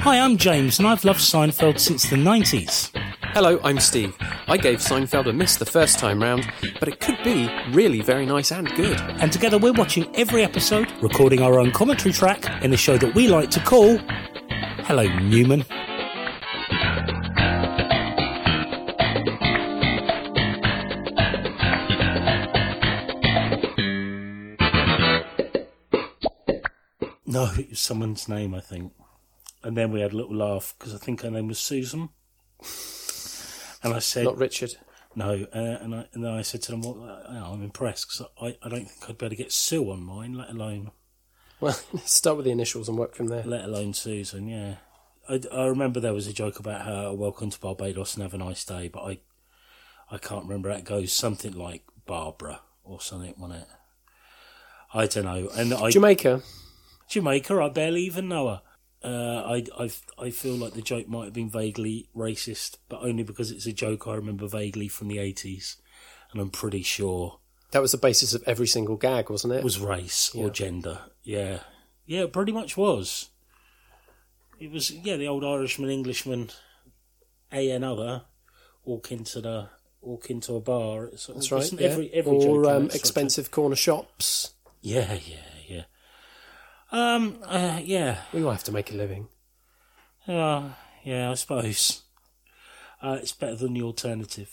Hi, I'm James, and I've loved Seinfeld since the 90s. Hello, I'm Steev. I gave Seinfeld a miss the first time round, but it could be really very nice and good. And together we're watching every episode, recording our own commentary track in a show that we like to call Hello, Newman. No, it was someone's name, I think. And then we had a little laugh because I think her name was Susan. And I said, Not Richard. no. Uh, and, I, and then I said to them, well, uh, I'm impressed because I, I don't think I'd be able to get Sue on mine, let alone Well, start with the initials and work from there. let alone Susan. Yeah, I, I remember there was a joke about her welcome to Barbados and have a nice day, but I I can't remember how it goes. Something like Barbara or something, wasn't it? I don't know. And I Jamaica. Jamaica, I barely even know her. Uh, I, I, I feel like the joke might have been vaguely racist, but only because it's a joke I remember vaguely from the 80s. And I'm pretty sure That was the basis of every single gag, wasn't it? was race or Yeah. gender. Yeah. Yeah, it pretty much was. It was, yeah, the old Irishman, Englishman, a and other walk into the walk into a bar. It's, That's right. yeah. Every, every or um, expensive corner shops. Yeah, yeah. Um, uh, yeah. We all have to make a living. Uh, yeah, I suppose. Uh, it's better than the alternative.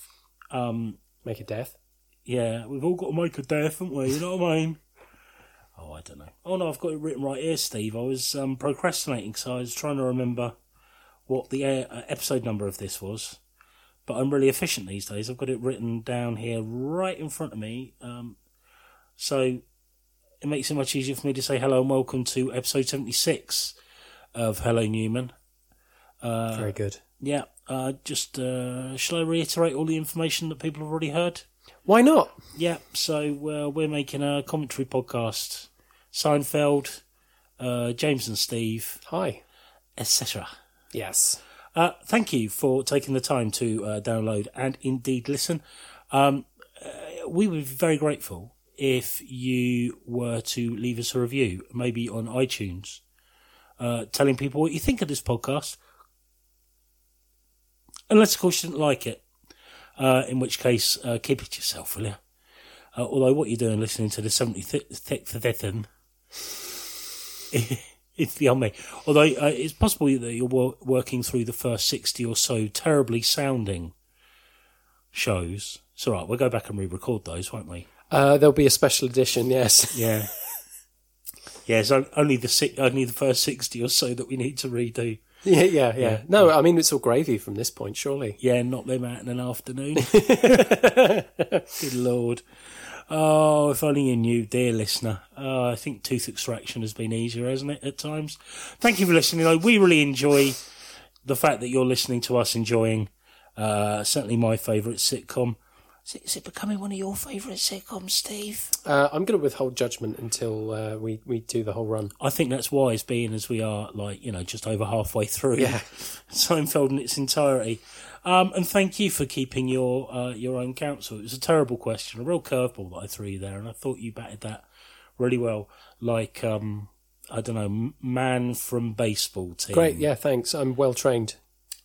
Um, Make a death. yeah, we've all got to make a death, haven't we? You know what I mean? Oh, I don't know. Oh no, I've got it written right here, Steev. I was um, procrastinating, so I was trying to remember what the uh, episode number of this was. But I'm really efficient these days. I've got it written down here, right in front of me. Um, so it makes it much easier for me to say hello and welcome to episode 76 of Hello Newman. Uh, Very good. Yeah, uh, just uh, shall I reiterate all the information that people have already heard? Why not? Yeah, so uh, we're making a commentary podcast. Seinfeld, uh, James and Steev, Hi. etc. Yes. Uh, thank you for taking the time to uh, download and indeed listen. Um, uh, we would be very grateful if you were to leave us a review, maybe on iTunes, uh, telling people what you think of this podcast. Unless, of course, you didn't like it, uh, in which case, uh, keep it to yourself, will you? Uh, although, what you're doing listening to the 73rd it's beyond me. Although uh, it's possible that you're wo- working through the first 60 or so terribly sounding shows. It's all right. We'll go back and re-record those, won't we? Uh, there'll be a special edition, yes. Yeah. yeah, only the only the first 60 or so that we need to redo. yeah, yeah, yeah. No, I mean, it's all gravy from this point, surely. Yeah, knock them out in an afternoon. Good lord. Oh, if only you knew, dear listener. Oh, I think tooth extraction has been easier, hasn't it, at times? Thank you for listening. though. We really enjoy the fact that you're listening to us enjoying uh, certainly my favourite sitcom. Is it, is it becoming one of your favourite sitcoms, Steev? Uh, I'm going to withhold judgment until uh, we, we do the whole run. I think that's wise, being as we are, like, you know, just over halfway through Yeah. Seinfeld in its entirety. Um, and thank you for keeping your uh, your own counsel. It was a terrible question, a real curveball that I threw you there, and I thought you batted that really well. Like, um, I don't know, man from baseball team. Great, yeah, thanks. I'm well trained.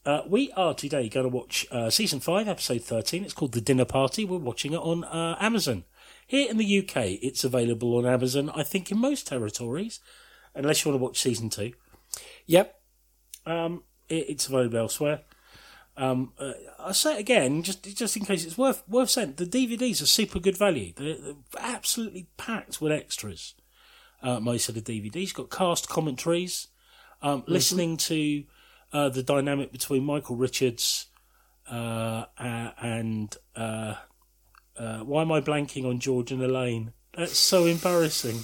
Uh, we are today going to watch uh, season five, episode thirteen. It's called The Dinner Party. We're watching it on uh, Amazon. Here in the UK, it's available on Amazon. I think in most territories, unless you want to watch season two. Yep. Um, it, it's available elsewhere. Um, uh, I'll say it again, just just in case it's worth worth saying. The DVDs are super good value. They're, they're absolutely packed with extras. Uh, most of the DVDs got cast commentaries. Um, Listening to uh, the dynamic between Michael Richards uh, and uh, uh, why am I blanking on George and Elaine? That's so embarrassing.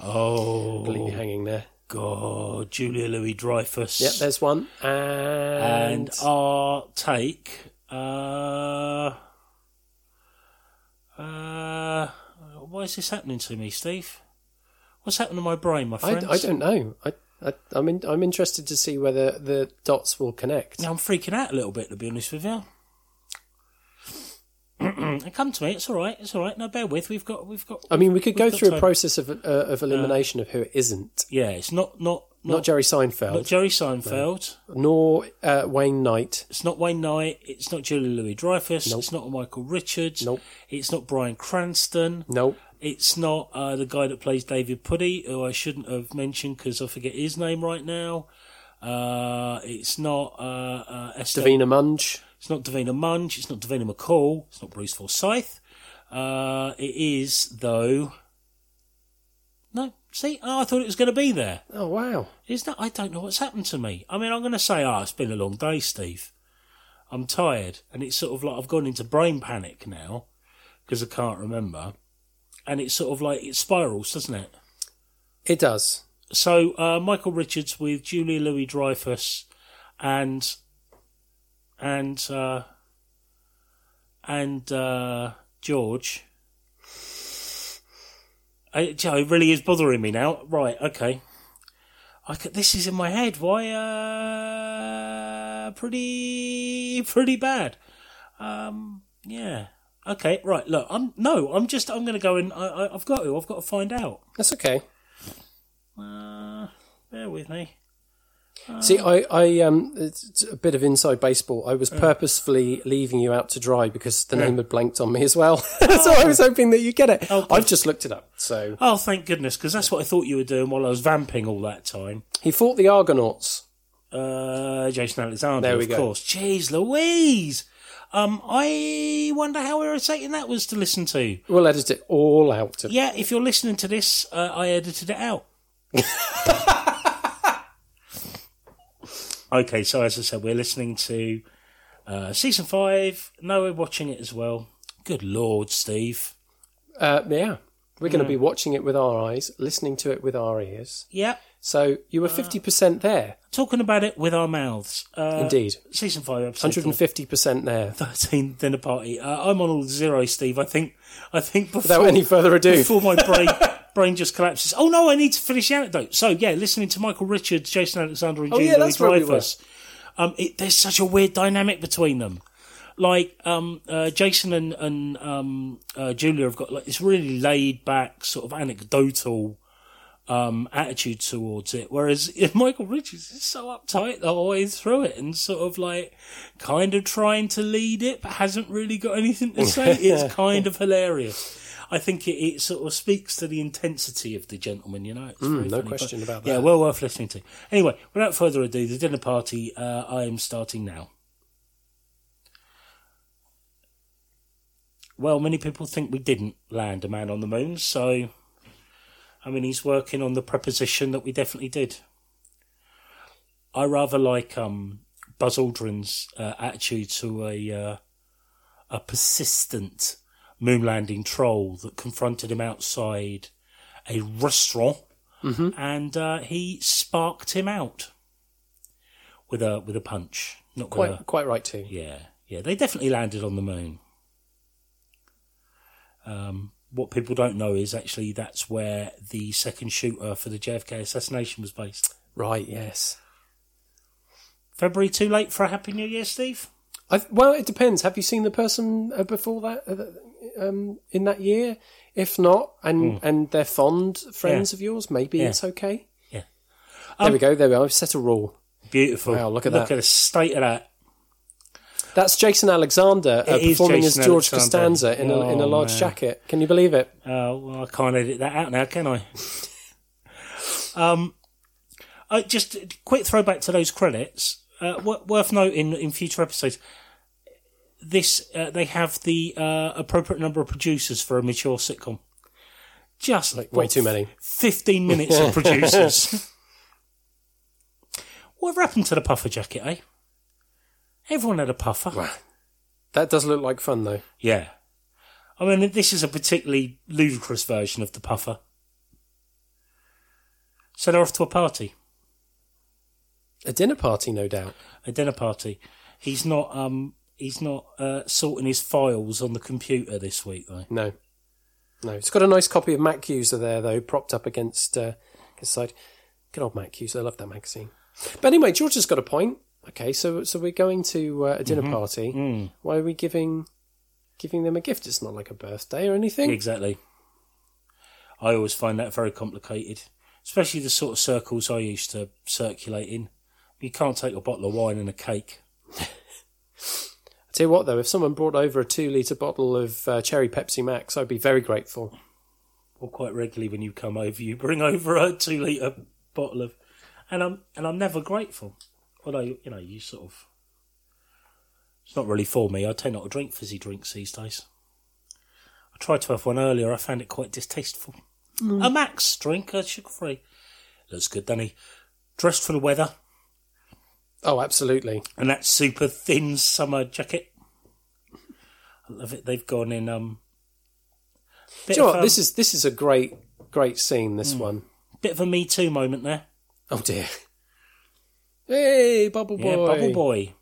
Oh hanging there. God, Julia Louis Dreyfus. Yep, there's one. And, and our take. Uh, uh, why is this happening to me, Steev? What's happened to my brain, my I. I don't know. I, I, I'm, in, I'm interested to see whether the dots will connect. Now I'm freaking out a little bit, to be honest with you. come to me. It's all right. It's all right. No, bear with. We've got. We've got. I mean, we could go through a process of uh, of elimination of who it isn't. Yeah, it's not not Not Jerry Seinfeld, not Jerry Seinfeld. nor uh, Wayne Knight. It's not Wayne Knight. It's not Julie Louis Dreyfus. Nope. It's not Michael Richards. Nope. It's not Bryan Cranston. Nope. It's not uh, the guy that plays David Puddy, who I shouldn't have mentioned because I forget his name right now. Uh, it's not uh, uh, Davina Munge. It's not Davina Munge. It's not Davina McCall. It's not Bruce Forsyth. Uh, it is though. No, see, oh, I thought it was going to be there. Oh wow. Is that? I don't know what's happened to me. I mean, I'm going to say, oh, it's been a long day, Steev. I'm tired, and it's sort of like I've gone into brain panic now because I can't remember, and it's sort of like it spirals, doesn't it? It does. So uh, Michael Richards with Julia Louis Dreyfus and and uh, and uh, George. I, Joe, it really is bothering me now. Right, okay. I c this is in my head. Why? Uh, pretty, pretty bad. Um, yeah. Okay, right. Look, I'm no. I'm just. I'm going to go and I, I, I've got to. I've got to find out. That's okay. Uh, bear with me. See, I, I, um, it's a bit of inside baseball. I was purposefully leaving you out to dry because the name had blanked on me as well. so I was hoping that you get it. Okay. I've just looked it up. So Oh, thank goodness, because that's what I thought you were doing while I was vamping all that time. he fought the Argonauts. Uh, Jason Alexander, There we of go. course. Jeez Louise! Um, I wonder how irritating that was to listen to. We'll edit it all out. Yeah, if you're listening to this, uh, I edited it out. okay, so as I said, we're listening to uh, season five. No, we're watching it as well. Good lord, Steev. Uh, yeah, we're going to be watching it with our eyes, listening to it with our ears. Yeah, So you were fifty percent there, talking about it with our mouths. Uh, indeed. Season five, episode Hundred and fifty percent there. 13 dinner party. Uh, I'm on all zero, Steev. I think. I think before, Without any further ado, before my brain brain just collapses. Oh no, I need to finish the anecdote. So yeah, listening to Michael Richards, Jason Alexander, and Oh, Julia yeah, that's where we Dreyfus. Um, it, there's such a weird dynamic between them. Like um, uh, Jason and and um, uh, Julia have got like this really laid back, sort of anecdotal um, attitude towards it, whereas Michael Richards is so uptight the whole way through it, and sort of like kind of trying to lead it, but hasn't really got anything to say. It's kind of hilarious. I think it, it sort of speaks to the intensity of the gentleman, you know. It's Mm, no funny, question about Yeah, well worth listening to. Anyway, without further ado, the dinner party. Uh, I am starting now. Well, many people think we didn't land a man on the moon, so I mean, he's working on the preposition that we definitely did. I rather like um, Buzz Aldrin's uh, attitude to a uh, a persistent moon landing troll that confronted him outside a restaurant, and uh, he sparked him out with a with a punch. Not with a, quite quite right too. yeah, yeah, they definitely landed on the moon. Um, what people don't know is actually that's where the second shooter for the JFK assassination was based. Right. Yes. February too late for a Happy New Year, Steev? I, well, it depends. Have you seen the person uh, before that uh, um, in that year? If not, and and they're fond friends. Yeah. of yours, maybe Yeah. it's okay. Yeah. There we go. There we are. I've set a rule. Beautiful. Wow, look at look that. at the state of that. That's Jason Alexander uh, performing Jason as George Alexander. Costanza in a in a Oh, large man. jacket. Can you believe it? Uh, well, I can't edit that out now, can I? um, uh, just a quick throwback to those credits. Uh, wo- worth noting in future episodes. This uh, they have the uh, appropriate number of producers for a mature sitcom. Just like Way too many. Fifteen minutes of producers. what happened to the puffer jacket, eh? Everyone had a puffer. That does look like fun though. Yeah. I mean, this is a particularly ludicrous version of the puffer. So they're off to a party, A dinner party, no doubt. a dinner party. He's not, um, he's not uh, sorting his files on the computer this week, though. No, no. It's got a nice copy of Mac User there though, propped up against uh, his side. Good old Mac User. I love that magazine. But anyway, George has got a point. Okay, so so we're going to uh, a dinner Mm-hmm. party. Mm. Why are we giving giving them a gift. It's not like a birthday or anything. Exactly. I always find that very complicated, especially the sort of circles I used to circulate in. You can't take a bottle of wine and a cake. I tell you what, though, if someone brought over a two litre bottle of uh, cherry Pepsi Max, I'd be very grateful. Well, quite regularly when you come over, you bring over a two litre bottle of, and I'm and I'm never grateful. Although you know, you sort of, it's not really for me. I tend not to drink fizzy drinks these days. I tried to have one earlier. I found it quite distasteful. A Max drink, a sugar free. Looks good, doesn't he? Dressed for the weather, Oh, absolutely. and that super thin summer jacket. I love it. They've gone in um. Do you know what? um, This is this is a great great scene. This one. bit of a Me Too moment there. Oh dear. Hey, Bubble Boy. Yeah, Bubble Boy.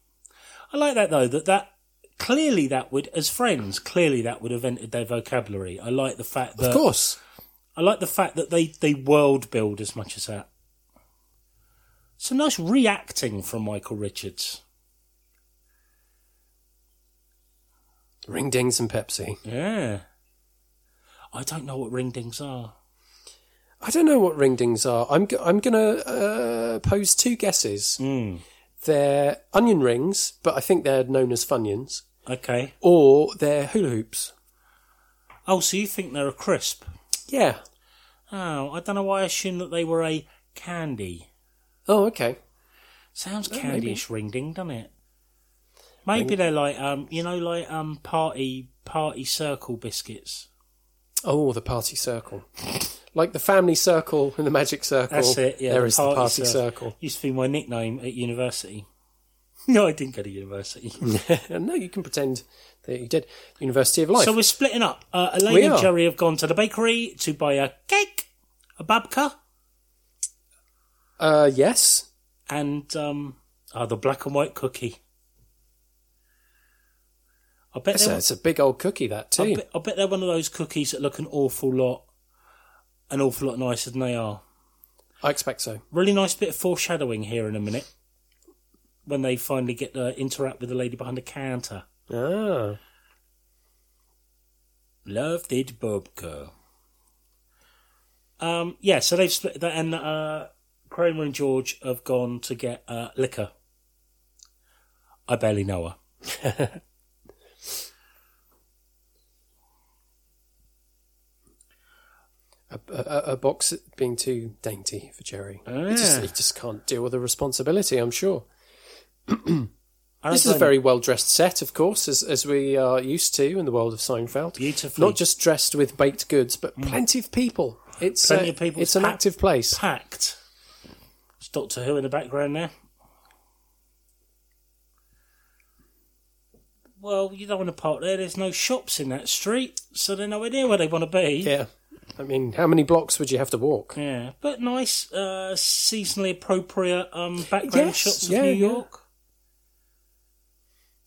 I like that though. That that clearly that would, as friends, clearly that would have entered their vocabulary. I like the fact that Of course. I like the fact that they they world build as much as that. Some nice reacting from Michael Richards. Ring dings and Pepsi. Yeah. I don't know what ring dings are. I don't know what ringdings are. I'm g- I'm gonna uh, pose two guesses. Mm. They're onion rings, but I think they're known as funyuns, Okay. or they're hula hoops. Oh, so you think they're a crisp? Yeah. Oh, I don't know why I assumed that they were a candy. Oh, okay. Sounds maybe. candyish ring ding, doesn't it? Maybe they're like um, you know, like um, party party circle biscuits. Oh, the party circle. Like the family circle and the magic circle. That's it. Yeah, There is the party circle. Used to be my nickname at university. No, I didn't go to university. no, you can pretend that you did. University of Life. so we're splitting up. Uh, Elaine We and are. Jerry have gone to the bakery to buy a cake, a babka, uh, yes. and um, oh, the black and white cookie. I bet It's a, it's a big old cookie, that I too. bet, I bet they're one of those cookies that look an awful lot, an awful lot nicer than they are. I expect so. Really nice bit of foreshadowing here in a minute when they finally get to interact with the lady behind the counter. Ah. Loved it, Bobka. Um, yeah, so they've split that, and uh, Kramer and George have gone to get uh, liquor. I barely know her. A, a, a box being too dainty for Jerry. He, just, Ah. he just can't deal with the responsibility, I'm sure. This is a very well dressed set, of course, as, as we are used to in the world of Seinfeld. Beautifully. Not just dressed with baked goods, but plenty of people. It's Plenty uh, of people. It's an Packed- active place. packed. It's Doctor Who in the background there. Well, you don't want to park there. There's no shops in that street, so they're nowhere near where they want to be. Yeah. I mean, how many blocks would you have to walk? Yeah, but nice, uh, seasonally appropriate um, background Yes, shots of yeah, New yeah. York.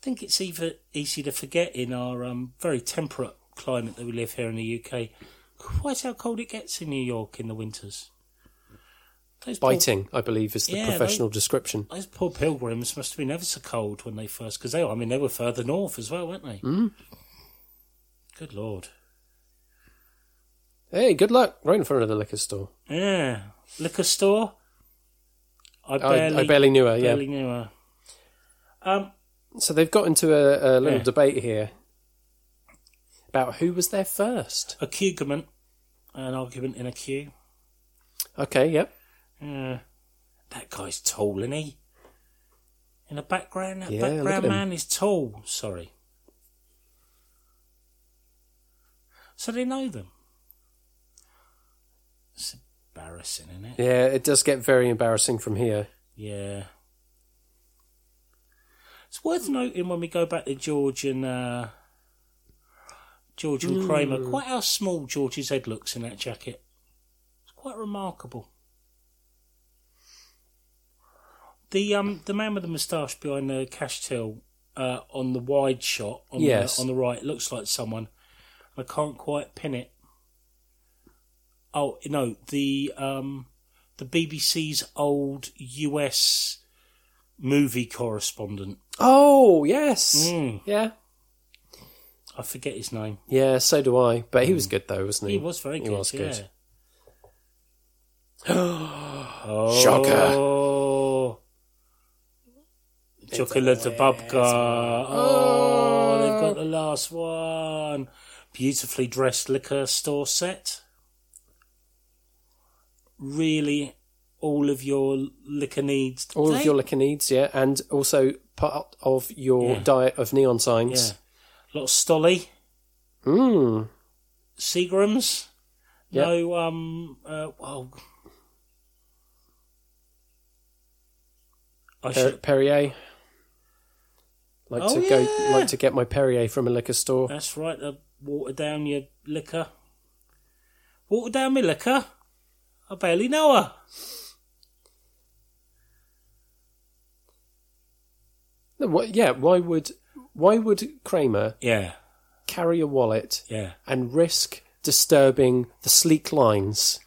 I think it's either easy to forget in our um, very temperate climate that we live here in the UK quite how cold it gets in New York in the winters. Those poor- Biting, I believe, is the Yeah, professional description. those poor pilgrims must have been ever so cold when they first, because they, I mean, they were further north as well, weren't they? Mm. Good lord. Hey, good luck. Right in front of the liquor store. Yeah, liquor store. I I, barely, I barely knew her, yeah. barely knew her. Um, So they've got into a, a little Yeah. debate here about who was there first. a argument, an argument in a queue. Okay, yep. Yeah, that guy's tall, isn't he? In the background, that Yeah, background man is tall. Sorry. So they know them. It's embarrassing, isn't it? Yeah, it does get very embarrassing from here. Yeah. It's worth noting when we go back to George and uh, George and Kramer, quite how small George's head looks in that jacket. It's quite remarkable. The um the man with the moustache behind the cash till uh, on the wide shot on Yes. the on the right looks like someone. I can't quite pin it. Oh no, the um the BBC's old US movie correspondent. Oh, yes. Mm. Yeah. I forget his name. Yeah, so do I. But he was good though, wasn't he? He was very good. He was yeah. good. oh, Shocker. Chocolate babka. Oh, they've got the last one. Beautifully dressed liquor store set. Really, all of your liquor needs. All of your liquor needs, yeah, and also part of your Yeah. diet of neon Yeah. signs. A lot of Stoli. Mm. Seagrams. Yep. No, um, uh, well. I Per- should, Perrier. Like Oh, to go, like to get my Perrier from a liquor store. that's right, uh, water down your liquor. Water down my liquor? I barely know her. No, what- yeah, why would why would Kramer Yeah, carry a wallet yeah. and risk disturbing the sleek lines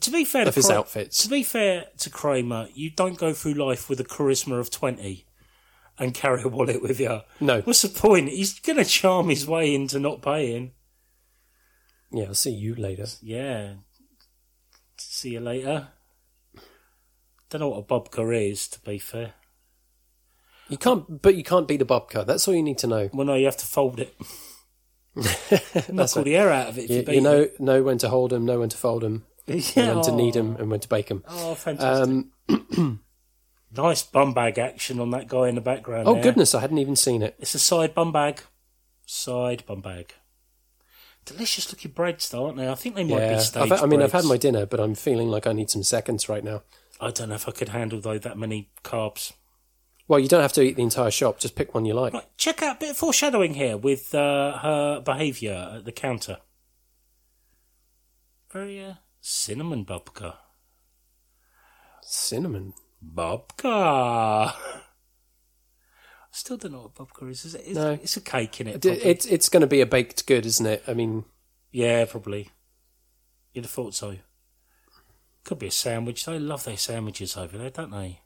To be fair to of his Kra- outfits? To be fair to Kramer, you don't go through life with a charisma of 20 and carry a wallet with you. No. What's the point? He's going to charm his way into not paying. Yeah, I'll see you later. Yeah. See you later. Don't know what a babka is, to be fair. You can't, but you can't beat a bobka. That's all you need to know. Well, no, you have to fold it. Knock all the air out of it if you, You, you know, know when to hold them, know when to fold them, it. Yeah. when to knead them, and when to bake them. Oh, fantastic. Um, nice bum bag action on that guy in the background. oh there. goodness, I hadn't even seen it. It's a side bum bag. Side bum bag. Delicious looking breads, though, aren't they? I think they might Yeah, be staged I've, I mean, I've had my dinner, but I'm feeling like I need some seconds right now. I don't know if I could handle though that many carbs. Well, you don't have to eat the entire shop. Just pick one you like. Right, check out a bit of foreshadowing here with uh, her behaviour at the counter. Very uh, cinnamon babka. Cinnamon. Babka. Still don't know what babka is. is it? It's, No. it's a cake in it. Probably. it's it's going to be a baked good, isn't it? I mean, Yeah, probably. You'd have thought so. Could be a sandwich. They love their sandwiches over there, don't they?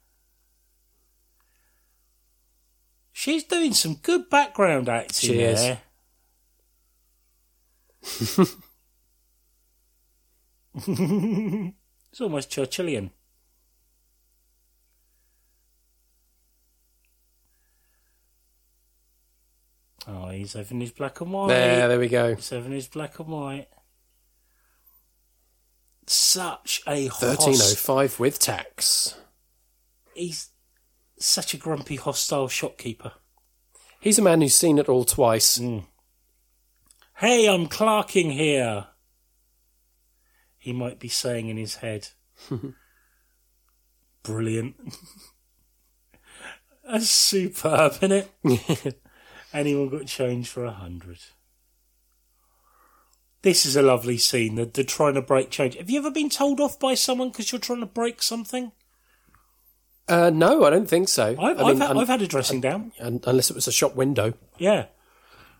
She's doing some good background acting She is. there. it's almost Churchillian. Oh, he's having his black and white. there, there we go. Seven is black and white. Such a Thirteen oh host. with tax. He's such a grumpy, hostile shopkeeper. He's a man who's seen it all twice. Hmm. Hey, I'm clerking here. He might be saying in his head. Brilliant. That's superb, isn't it? Anyone got change for a hundred? This is a lovely scene. The, the trying to break change. Have you ever been told off by someone because you're trying to break something? Uh, no, I don't think so. I've, I I've, mean, had, I've had a dressing down. un- unless it was a shop window. Yeah.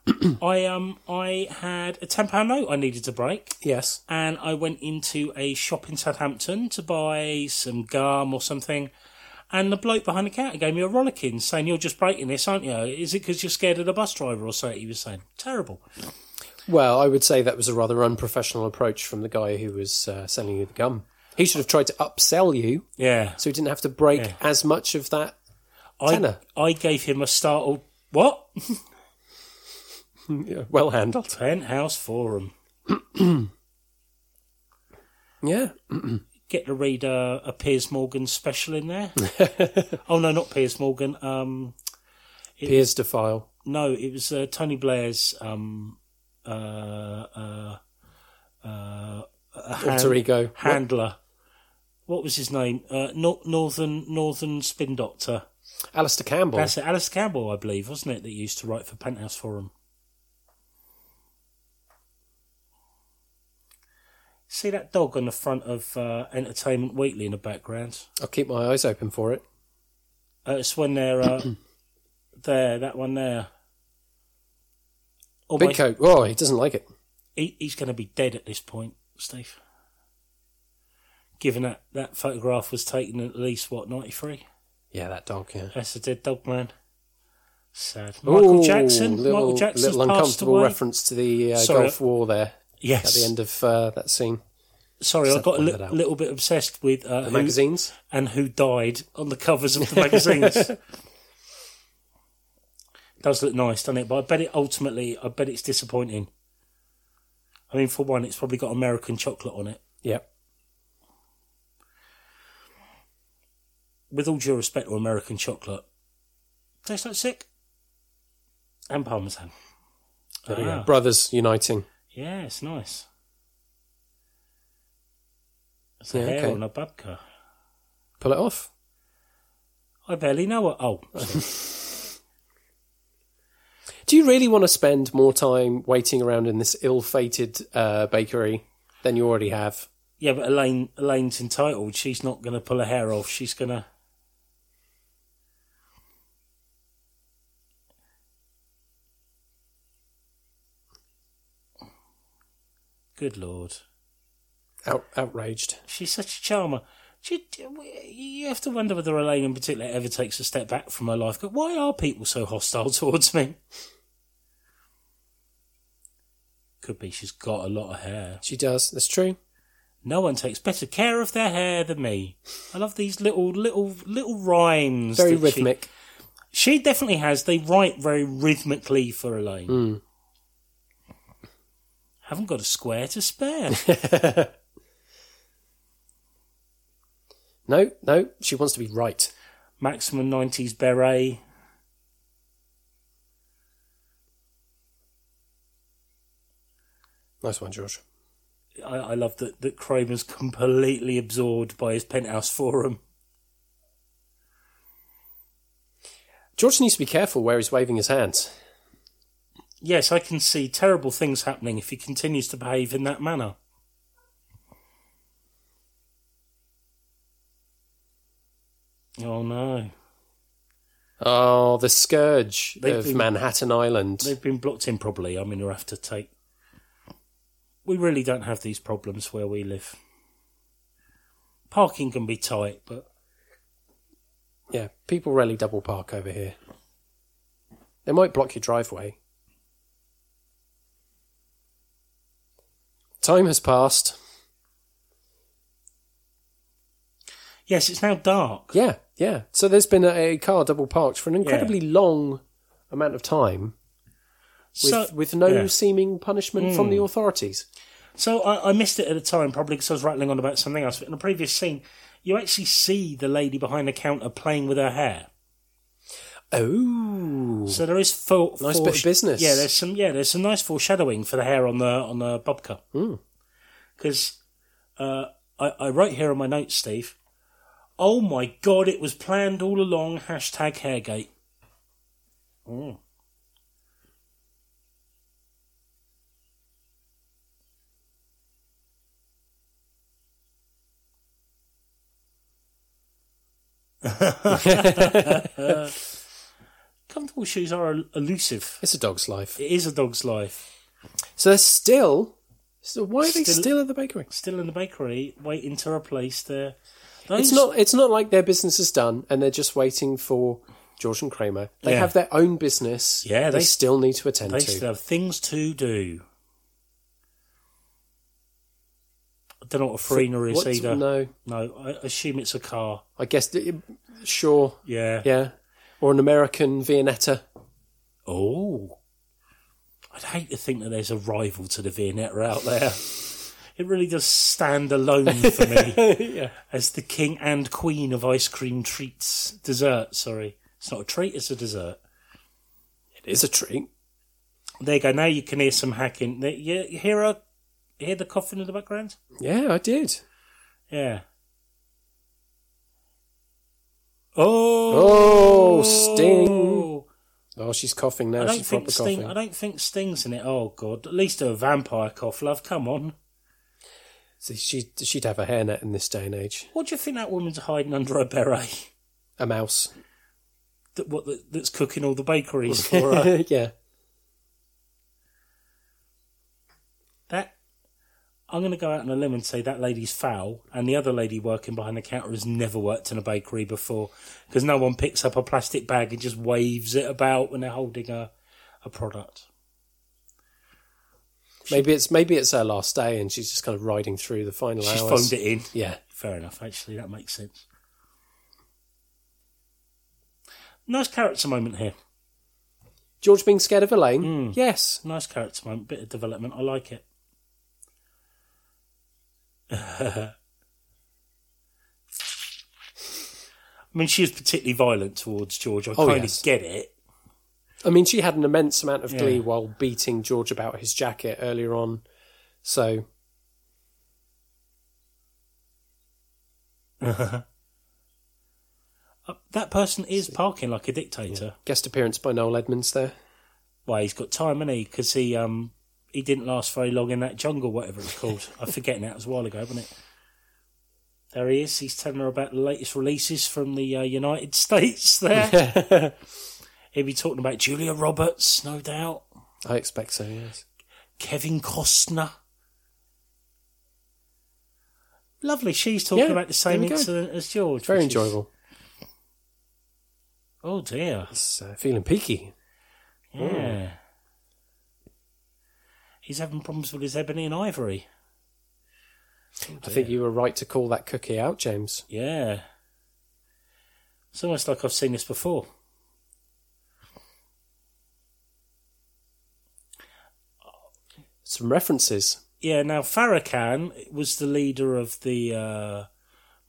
I um I had a ten pound note I needed to break, Yes. and I went into a shop in Southampton to buy some gum or something. And the bloke behind the counter gave me a rollicking, saying, "You're just breaking this, aren't you? Is it because you're scared of the bus driver or so? He was saying, "Terrible." Well, I would say that was a rather unprofessional approach from the guy who was uh, selling you the gum. He should have tried to upsell you Yeah, so he didn't have to break Yeah. as much of that. I I gave him a startled what Yeah, well handled. penthouse forum. Yeah. Get to read a, a Piers Morgan special in there. oh no, not Piers Morgan. Um, Piers defile. No, it was uh, Tony Blair's um, uh, uh, uh, Alter ego. handler. What was his name? Uh, Northern Northern Spin Doctor. Alastair Campbell. That's it. Alice Campbell, I believe, wasn't it? That used to write for Penthouse Forum. See that dog on the front of uh, Entertainment Weekly in the background? I'll keep my eyes open for it. Uh, it's when they're uh, there. That one there. Oh, Big my- coat. Oh, he doesn't like it. he, he's going to be dead at this point, Steev. Given that that photograph was taken at least what ninety three. Yeah, that dog. Yeah. That's a dead dog, man. Sad. Michael Ooh, Jackson. Little, Michael Jackson's little uncomfortable away. reference to the uh, Sorry. Gulf War there Yes. at the end of uh, that scene. Sorry, I got a li- little bit obsessed with uh, The who, magazines. and who died on the covers of the magazines. Does look nice, doesn't it? But I bet it ultimately, I bet it's disappointing. I mean, for one, it's probably got American chocolate on it. Yep. With all due respect to American chocolate, tastes like sick. And parmesan. There we go. Ah. Brothers uniting. Yeah, it's nice. It's a hair okay. on a babka. Pull it off. I barely know it. Oh, Do you really want to spend more time waiting around in this ill-fated uh, bakery than you already have? yeah, but Elaine, Elaine's entitled. She's not going to pull her hair off. She's going to. Good lord. Out, outraged. She's such a charmer. She, you have to wonder whether Elaine in particular ever takes a step back from her life. Why are people so hostile towards me? Could be she's got a lot of hair. She does. That's true. No one takes better care of their hair than me. I love these little, little, little rhymes. Very that she- rhythmic. She, definitely has. They write very rhythmically for Elaine. Hmm. Haven't got a square to spare. No, no. She wants to be right. Maximum 90s beret. Nice one, George. I, I love that, that Kramer's completely absorbed by his penthouse forum. George needs to be careful where he's waving his hands. Yes, I can see terrible things happening if he continues to behave in that manner. Oh no. Oh, the scourge They've of been- Manhattan Island. They've been blocked in probably. I mean, you have to take. We really don't have these problems where we live. Parking can be tight, but Yeah, people rarely double park over here. They might block your driveway. Time has passed. yes, it's now dark. Yeah, yeah. So there's been a, a car double parked for an incredibly long amount of time with, So, with no yeah. seeming punishment from the hmm. authorities. So I, I missed it at the time, probably because I was rattling on about something else. But in the previous scene, you actually see the lady behind the counter playing with her hair. Oh. So there is for, Nice bit of business. Yeah, there's some. Yeah, there's some nice foreshadowing for the hair on the on the bobka. Hmm. Because uh, I, I wrote here on my notes, Steev. Oh my god! It was planned all along. Hashtag Hairgate. Mm. Comfortable shoes are elusive. It's a dog's life. It is a dog's life. So they're still. So why are they Still- in the bakery? Still in the bakery, waiting to replace their. Those, It's not. It's not like their business is done and they're just waiting for George and Kramer. They Yeah. have their own business. Yeah, they, they- still need to attend They to. still have things to do. I don't know what a Farina is either. No, No, I assume it's a car. I guess. it- Sure. Yeah. Yeah. Or an American Viennetta. Oh. I'd hate to think that there's a rival to the Viennetta out there. It really does stand alone for me yeah. as the king and queen of ice cream treats. Dessert, sorry. It's not a treat, it's a dessert. It is a treat. There you go. Now you can hear some hacking. You hear a, you hear the coughing in the background? Yeah, I did. Yeah. Oh, Oh, Sting. Oh, she's coughing now. I don't she's think Sting. coughing. I don't think Sting's in it. Oh God! At least a vampire cough, love. Come on. See, she, she'd have a hairnet in this day and age. What do you think that woman's hiding under a beret? A mouse. That what that, that's cooking all the bakeries for her? yeah. I'm going to go out on a limb and say that lady's foul, and the other lady working behind the counter has never worked in a bakery before because no one picks up a plastic bag and just waves it about when they're holding a, a product. Maybe it's maybe it's her last day, and she's just kind of riding through the final She's hours. phoned it in. Yeah, Fair enough, actually, that makes sense. Nice character moment here. George being scared of Elaine. Hmm. Yes, Nice character moment, bit of development. I like it. I mean, she was particularly violent towards George. I Oh, kind yes. of get it. I mean she had an immense amount of glee Yeah. while beating George about his jacket earlier on. So Uh, that person is parking like a dictator. guest appearance by Noel Edmonds there. Well, he's got time, hasn't he? Because he um he didn't last very long in that jungle, whatever it's called. I'm forgetting that. It was a while ago, wasn't it? There he is. He's telling her about the latest releases from the uh, United States. There, he'll be talking about Julia Roberts, no doubt. I expect so. Yes. Kevin Costner. Lovely. She's talking Yeah, about the same we go. incident as George. Very which is- enjoyable. oh dear. It's uh, feeling peaky. Yeah. He's having problems with his ebony and ivory. I think you were right to call that cookie out, James. Yeah. It's almost like I've seen this before. Some references. Yeah, now Farrakhan was the leader of the uh,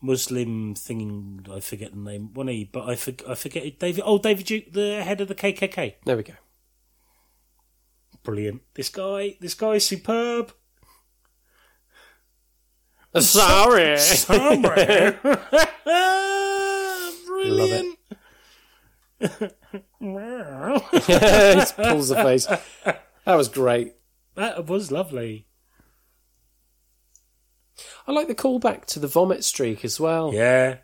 Muslim thing. I forget the name. One he, but I, for, I forget it. David. Oh, David Duke, the head of the KKK. There we go. Brilliant. This guy, this guy is superb. Sorry. Love Brilliant. He pulls the face. That was great. that was lovely. I like the callback to the vomit streak as well. Yeah, yeah.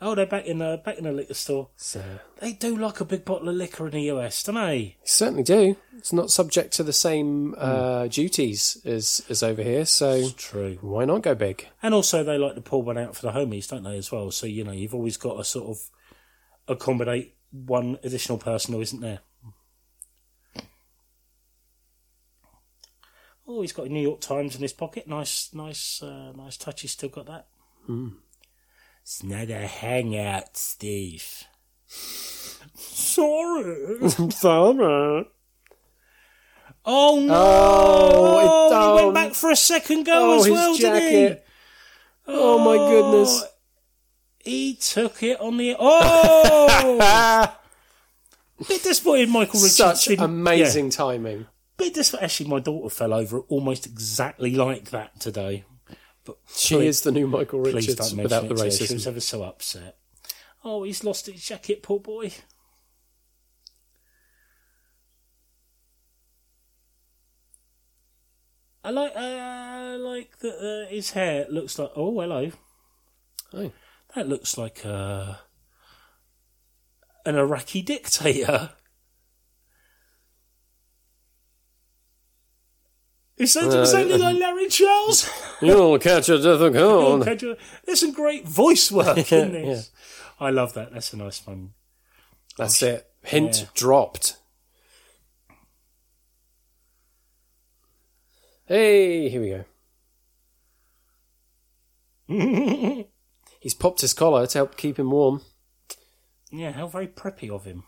Oh, they're back in the back in the liquor store. So, They do like a big bottle of liquor in the US, don't they? they certainly do. It's not subject to the same uh, duties as as over here, so True. why not go big? And also, they like to pull one out for the homies, don't they, as well? So, you know, you've always got to sort of accommodate one additional person who isn't there. Oh, he's got a New York Times in his pocket. Nice, nice, uh, nice touch. He's still got that. It's not a hangout, Steev. Sorry. sorry. Oh no! Oh, it- he oh, went back for a second go Oh, as his well, didn't he? jacket. Oh, my oh, goodness. He took it on the. Oh! bit disappointed Michael Richards Such amazing Yeah, timing. bit disappointed. Actually, my daughter fell over almost exactly like that today. But She please- is the new Michael Richards without the her. She was racism. ever so upset. Oh, he's lost his jacket, poor boy. I like, uh, I like that uh, his hair looks like. Oh, hello. Oh. That looks like uh, an Iraqi dictator. Is that Uh, like Larry Charles? You'll catch a death Oh, cone. can you- There's some great voice work in this. I love that. That's a nice one. That's it. Hint Yeah. dropped. Hey, here we go. He's popped his collar to help keep him warm. Yeah, how very preppy of him.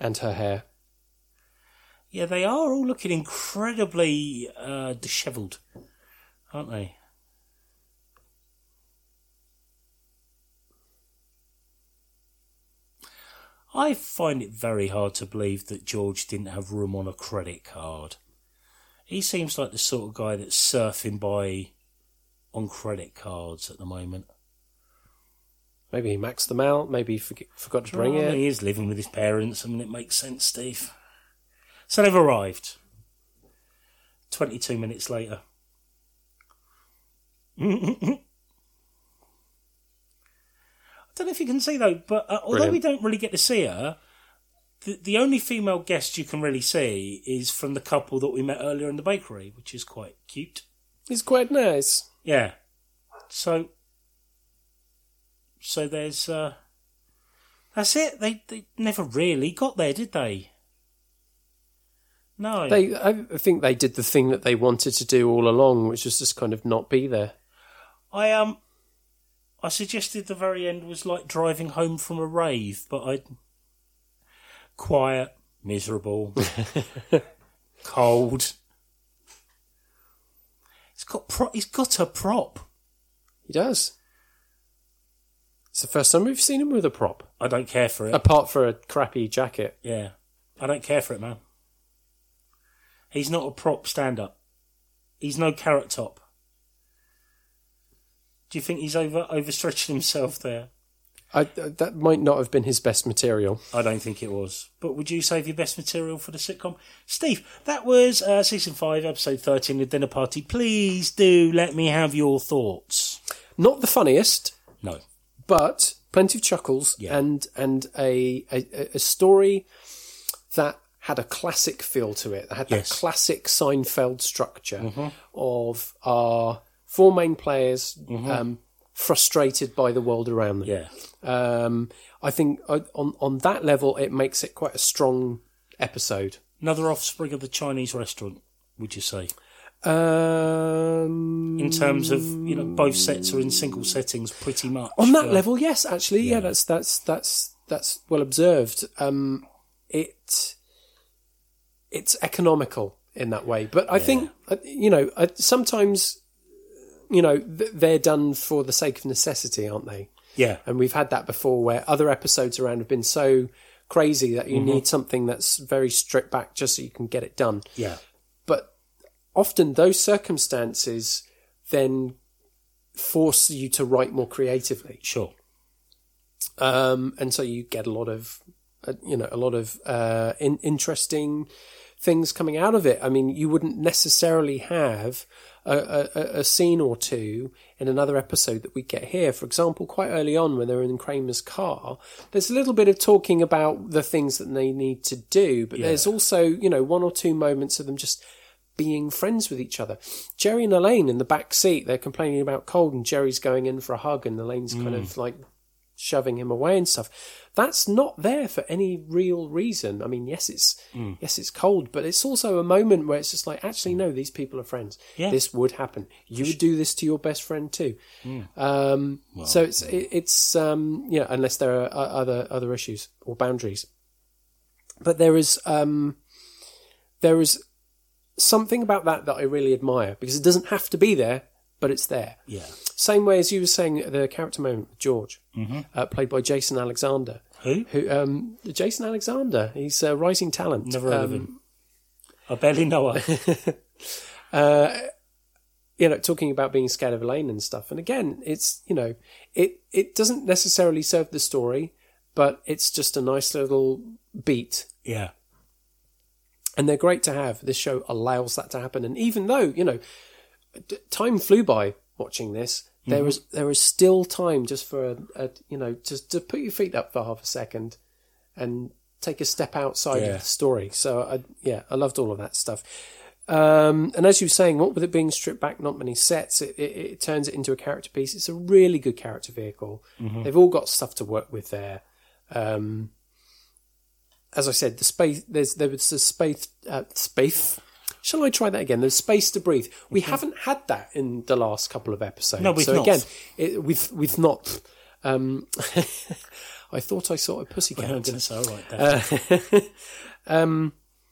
And her hair. Yeah, they are all looking incredibly uh, dishevelled, aren't they? I find it very hard to believe that George didn't have room on a credit card. He seems like the sort of guy that's surfing by on credit cards at the moment. Maybe he maxed them out. Maybe he forg forgot to bring Well, it. He is living with his parents. I mean, it makes sense, Steev. So they've arrived. 22 minutes later. I don't know if you can see, though, but uh, although Brilliant. we don't really get to see her, the, the only female guest you can really see is from the couple that we met earlier in the bakery, which is quite cute. It's quite nice. Yeah. So, so there's, uh, that's it. They, they never really got there, did they? No. They, I think they did the thing that they wanted to do all along, which was just kind of not be there. I, um, I suggested the very end was like driving home from a rave, but I, quiet, miserable, cold. He's got pro- he's got a prop. He does. It's the first time we've seen him with a prop, I don't care for it. apart for a crappy jacket. Yeah, I don't care for it, man. He's not a prop stand-up. He's no carrot top. Do you think he's over overstretching himself there? I, that might not have been his best material. I don't think it was. But would you save your best material for the sitcom? Steev, that was uh, season 5, episode 13, The Dinner Party. Please do let me have your thoughts. Not the funniest, No. but plenty of chuckles Yeah. and and a, a a story that had a classic feel to it. That had Yes. that classic Seinfeld structure of our four main players um, frustrated by the world around them. Yeah. Um, I think uh, on on that level, it makes it quite a strong episode. Another offspring of the Chinese restaurant, would you say? Um, In terms of, you know, both sets are in single settings pretty much. on that for- level, yes, actually, yeah, that's that's that's that's well observed. Um, it it's economical in that way, but I think uh, you know uh, sometimes you know they're done for the sake of necessity, aren't they? Yeah. And we've had that before, where other episodes around have been so crazy that you need something that's very stripped back just so you can get it done. Yeah. But often those circumstances then force you to write more creatively Sure. um, and so you get a lot of uh, you know a lot of uh, in- interesting things coming out of it. I mean, you wouldn't necessarily have a, a, a scene or two in another episode that we get here. For example, quite early on when they're in Kramer's car, there's a little bit of talking about the things that they need to do, but there's also you know one or two moments of them just being friends with each other. Jerry and Elaine in the back seat, they're complaining about cold, and Jerry's going in for a hug, and Elaine's kind mm. of like shoving him away and stuff. That's not there for any real reason. I mean, yes, it's yes, it's cold, but it's also a moment where it's just like, actually, no, these people are friends. Yeah. This would happen. You would do this to your best friend too. Um, so it's it, it's um, yeah, unless there are other other issues or boundaries. But there is um, there is something about that that I really admire because it doesn't have to be there, but it's there. Yeah. Same way as you were saying the character moment with George, uh, played by Jason Alexander. Who? Who? Um, Jason Alexander. He's a rising talent. Never heard of Um, him. I barely know her. you know, talking about being scared of Elaine and stuff. And again, it's you know, it it doesn't necessarily serve the story, but it's just a nice little beat. yeah. And they're great to have. This show allows that to happen. And even though you know, time flew by watching this, there Mm-hmm. was there was still time just for a, a you know just to put your feet up for half a second and take a step outside Yeah. of the story. So I, yeah, I loved all of that stuff. Um, and as you were saying, what with it being stripped back, not many sets, it, it, it turns it into a character piece. It's a really good character vehicle. Mm-hmm. They've all got stuff to work with there. Um, as I said, the space there's there was the space uh, space. Shall I try that again? There's space to breathe. We haven't had that in the last couple of episodes. No, we've so not. again, it, we've we've not. Um, I thought I saw a pussycat. I'm going to say, all right, Dad.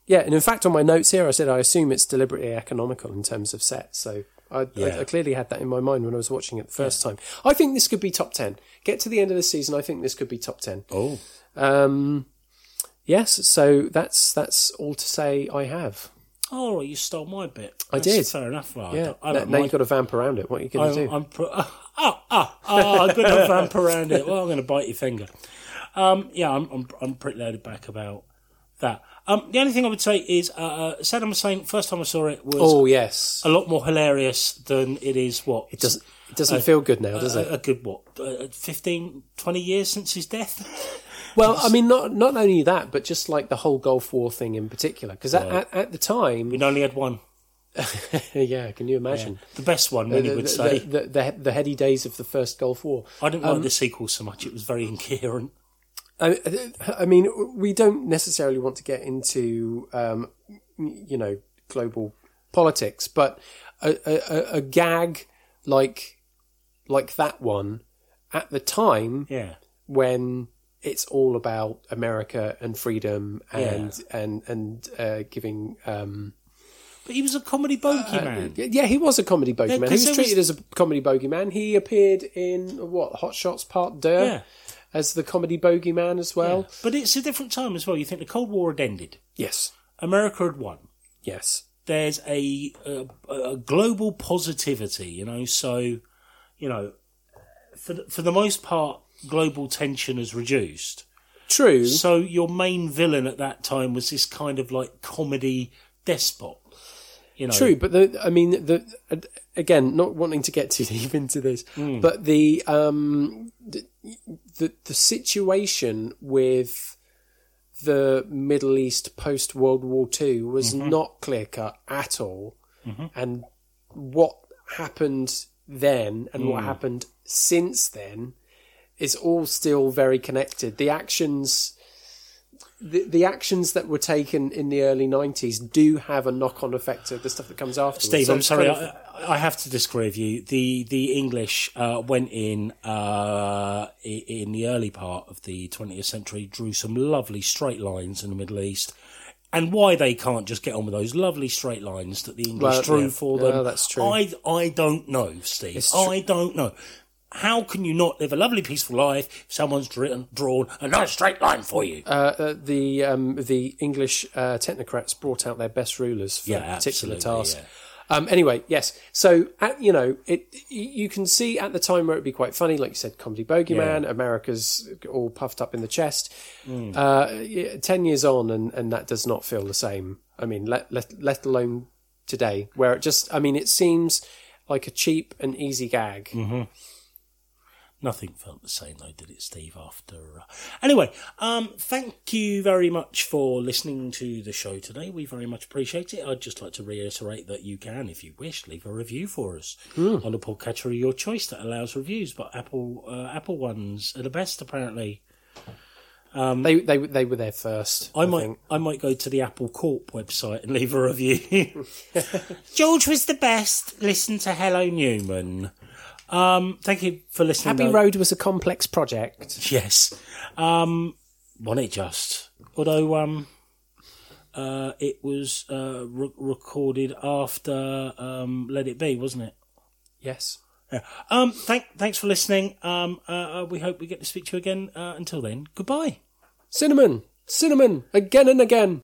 Yeah, and in fact, on my notes here, I said I assume it's deliberately economical in terms of sets. So I, I, Yeah. I clearly had that in my mind when I was watching it the first time. I think this could be top ten. Get to the end of the season, I think this could be top ten. oh. Um, yes, so that's that's all to say. I have. Oh, you stole my bit. I did. Fair enough. I Yeah. don't, I now don't now mind. you've got to vamp around it. What are you going to do? I'm pro- oh, oh, oh, I'm going to vamp around it. Well, I'm going to bite your finger. Um, yeah, I'm, I'm, I'm pretty loaded back about that. Um, the only thing I would say is, uh, uh, Saddam Hussein, first time I saw it was oh yes, a lot more hilarious than it is, what? it doesn't it doesn't feel good now, does a, it? a good, what, uh, 15, 20 years since his death? Well, I mean, not not only that, but just like the whole Gulf War thing in particular, because at, at, at the time, We only had one. yeah, can you imagine The best one, many the, would say. the, the, the heady days of the first Gulf War? I didn't um, like the sequel so much. It was very incoherent. I, I mean, we don't necessarily want to get into, um, you know, global politics, but a, a, a gag like like that one at the time Yeah. when it's all about America and freedom and and and uh, giving. Um, But he was a comedy bogey man. yeah, he was a comedy bogeyman. He was treated as a comedy bogeyman. He appeared in what Hot Shots Part Deux Yeah. as the comedy bogeyman as well. But it's a different time as well. You think the Cold War had ended. Yes, America had won. yes. There's a, a, a global positivity, you know, so, you know, for the, for the most part, global tension has reduced. True. So your main villain at that time was this kind of like comedy despot. You know, True, but the I mean the again, not wanting to get too deep into this, hmm. but the um the, the the situation with the Middle East post World War Two was mm-hmm. not clear cut at all, mm-hmm. and what happened then and what hmm. happened since then is all still very connected. The actions the, the actions that were taken in the early 90s do have a knock-on effect to the stuff that comes after. Steev, I'm sorry, I, I have to disagree with you. The the English uh, went in uh, in the early part of the 20th century, drew some lovely straight lines in the Middle East. And why they can't just get on with those lovely straight lines that the English Well, drew yeah. for No, them? that's true. I, I don't know, Steev. I don't know. How can you not live a lovely, peaceful life if someone's drawn, drawn a nice straight line for you? uh, uh, the um, the English uh, technocrats brought out their best rulers for Yeah, a particular task. yeah. Um, anyway, yes. So at, you know, it you can see at the time where it'd be quite funny, like you said, comedy bogeyman. America's all puffed up in the chest. Uh, Ten years on, and, and that does not feel the same. I mean, let let let alone today, where it just, I mean, it seems like a cheap and easy gag. Mm-hmm. Nothing felt the same though, did it, Steev? After uh... anyway, um, thank you very much for listening to the show today. We very much appreciate it. I'd just like to reiterate that you can, if you wish, leave a review for us on the podcatcher of your choice that allows reviews. But Apple uh, Apple ones are the best, apparently. They they they were there first. I, might think. I might go to the Apple Corps website and leave a review. George was the best. Listen to Hello Newman. Um, thank you for listening. Abbey though. Road was a complex project. Yes. Um, wasn't it just? Although um, uh, it was uh, re- recorded after um, Let It Be, wasn't it? Yes. Yeah. Um, thank, thanks for listening. Um, uh, uh, we hope we get to speak to you again. Uh, until then, goodbye. Cinnamon, cinnamon, again and again.